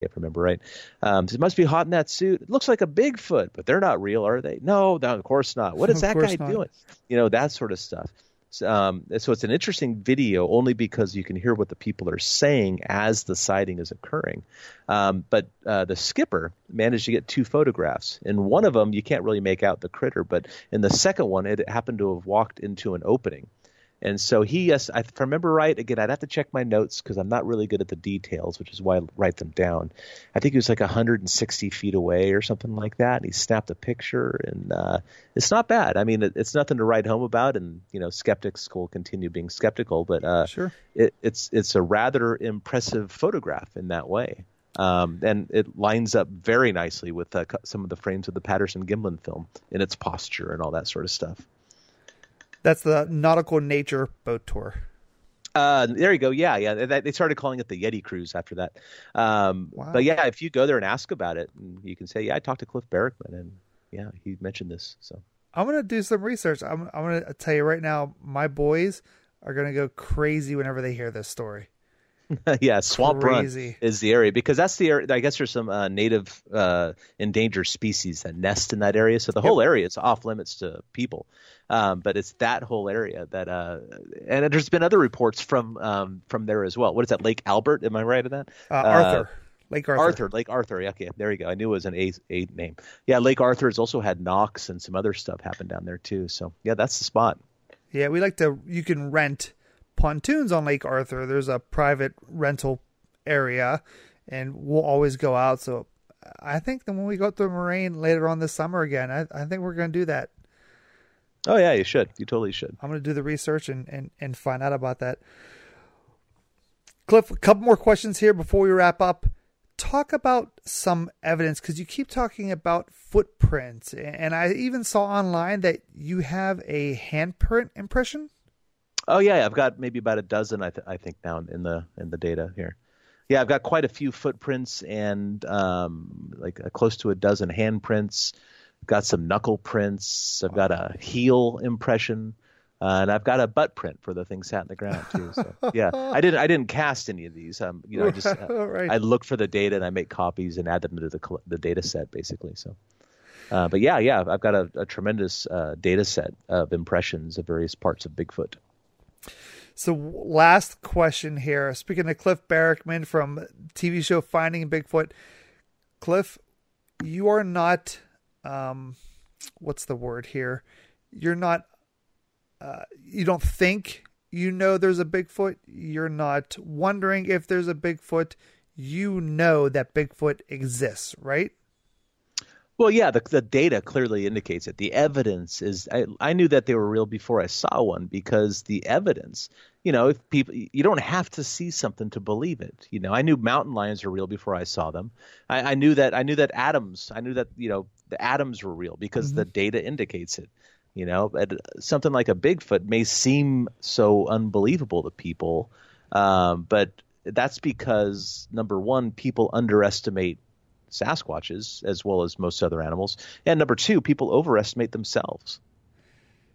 if I remember right. Um, it must be hot in that suit. It looks like a Bigfoot, but they're not real, are they? No, no, of course not. What is that guy not. doing? You know, that sort of stuff. Um, so it's an interesting video only because you can hear what the people are saying as the sighting is occurring. Um, but uh, the skipper managed to get two photographs. In one of them, you can't really make out the critter, but in the second one, it happened to have walked into an opening. And so he, yes, if I remember right, again, I'd have to check my notes because I'm not really good at the details, which is why I write them down. I think he was like 160 feet away or something like that. And he snapped a picture, and uh, it's not bad. I mean, it, it's nothing to write home about, and you know, skeptics will continue being skeptical, but uh, sure, it, it's it's a rather impressive photograph in that way. Um, and it lines up very nicely with uh, some of the frames of the Patterson Gimlin film in its posture and all that sort of stuff. That's the Nautical Nature Boat Tour. Uh, there you go. Yeah, yeah. They started calling it the Yeti Cruise after that. Um, wow. But yeah, if you go there and ask about it, you can say, "Yeah, I talked to Cliff Barackman, and yeah, he mentioned this." So I'm gonna do some research. I'm I'm gonna tell you right now, my boys are gonna go crazy whenever they hear this story. yeah, Swamp Crazy. Run is the area because that's the area. I guess there's some uh, native uh, endangered species that nest in that area, so the whole area is off limits to people. Um, but it's that whole area that, uh, and there's been other reports from um, from there as well. What is that, Lake Albert? Am I right in that? Uh, Arthur. Lake Arthur. Arthur, Lake Arthur. Okay, there you go. I knew it was an A, a name. Yeah, Lake Arthur has also had knocks and some other stuff happen down there too. So yeah, that's the spot. Yeah, we like to. You can rent pontoons on Lake Arthur. There's a private rental area, and we'll always go out. So I think that when we go to the Moraine later on this summer again, I, I think we're going to do that. Oh yeah, you should. You totally should. I'm going to do the research and, and, and find out about that. Cliff, a couple more questions here before we wrap up. Talk about some evidence because you keep talking about footprints, and I even saw online that you have a handprint impression. Oh yeah, I've got maybe about a dozen. I, th- I think now in the in the data here. Yeah, I've got quite a few footprints and um, like a, close to a dozen handprints. Got some knuckle prints. I've got a heel impression. Uh, and I've got a butt print for the thing sat in the ground too. So yeah, I didn't I didn't cast any of these. Um, you know, I just uh, right. I look for the data and I make copies and add them to the the data set basically. So, uh, but yeah, yeah, I've got a, a tremendous uh, data set of impressions of various parts of Bigfoot. So, last question here. Speaking of Cliff Barackman from TV show Finding Bigfoot, Cliff, you are not, um, what's the word here? You're not, uh, you don't think you know there's a Bigfoot. You're not wondering if there's a Bigfoot. You know that Bigfoot exists, right? Well, yeah, the, the data clearly indicates it. The evidence is. I, I knew that they were real before I saw one because the evidence. You know, if people, you don't have to see something to believe it. You know, I knew mountain lions are real before I saw them. I, I knew that. I knew that atoms. I knew that you know the atoms were real because mm-hmm. the data indicates it. You know, something like a Bigfoot may seem so unbelievable to people, um, but that's because number one, people underestimate Sasquatches as well as most other animals. And number two, people overestimate themselves.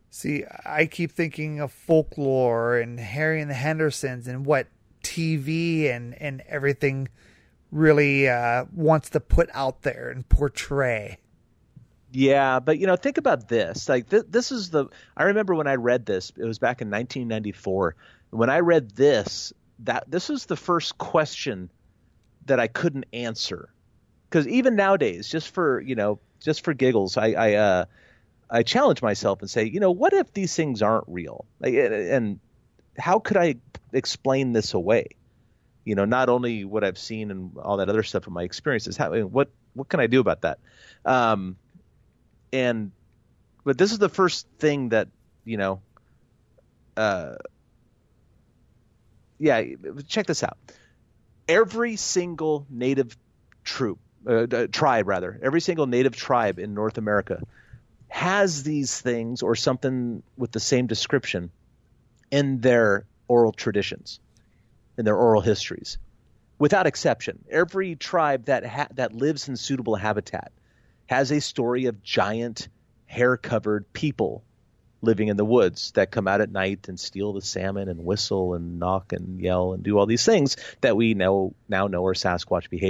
See, I keep thinking of folklore and Harry and the Hendersons and what TV and, and everything really uh, wants to put out there and portray. Yeah, but you know, think about this. Like th- this is the. I remember when I read this. It was back in 1994. When I read this, that this was the first question that I couldn't answer because even nowadays, just for you know, just for giggles, I I, uh, I challenge myself and say, you know, what if these things aren't real? Like, and how could I explain this away? You know, not only what I've seen and all that other stuff in my experiences. How what what can I do about that? Um, and but this is the first thing that you know. Uh, yeah, check this out. Every single native troop uh, tribe rather, every single native tribe in North America has these things or something with the same description in their oral traditions, in their oral histories, without exception. Every tribe that ha- that lives in suitable habitat has a story of giant, hair-covered people living in the woods that come out at night and steal the salmon and whistle and knock and yell and do all these things that we know now know are Sasquatch behavior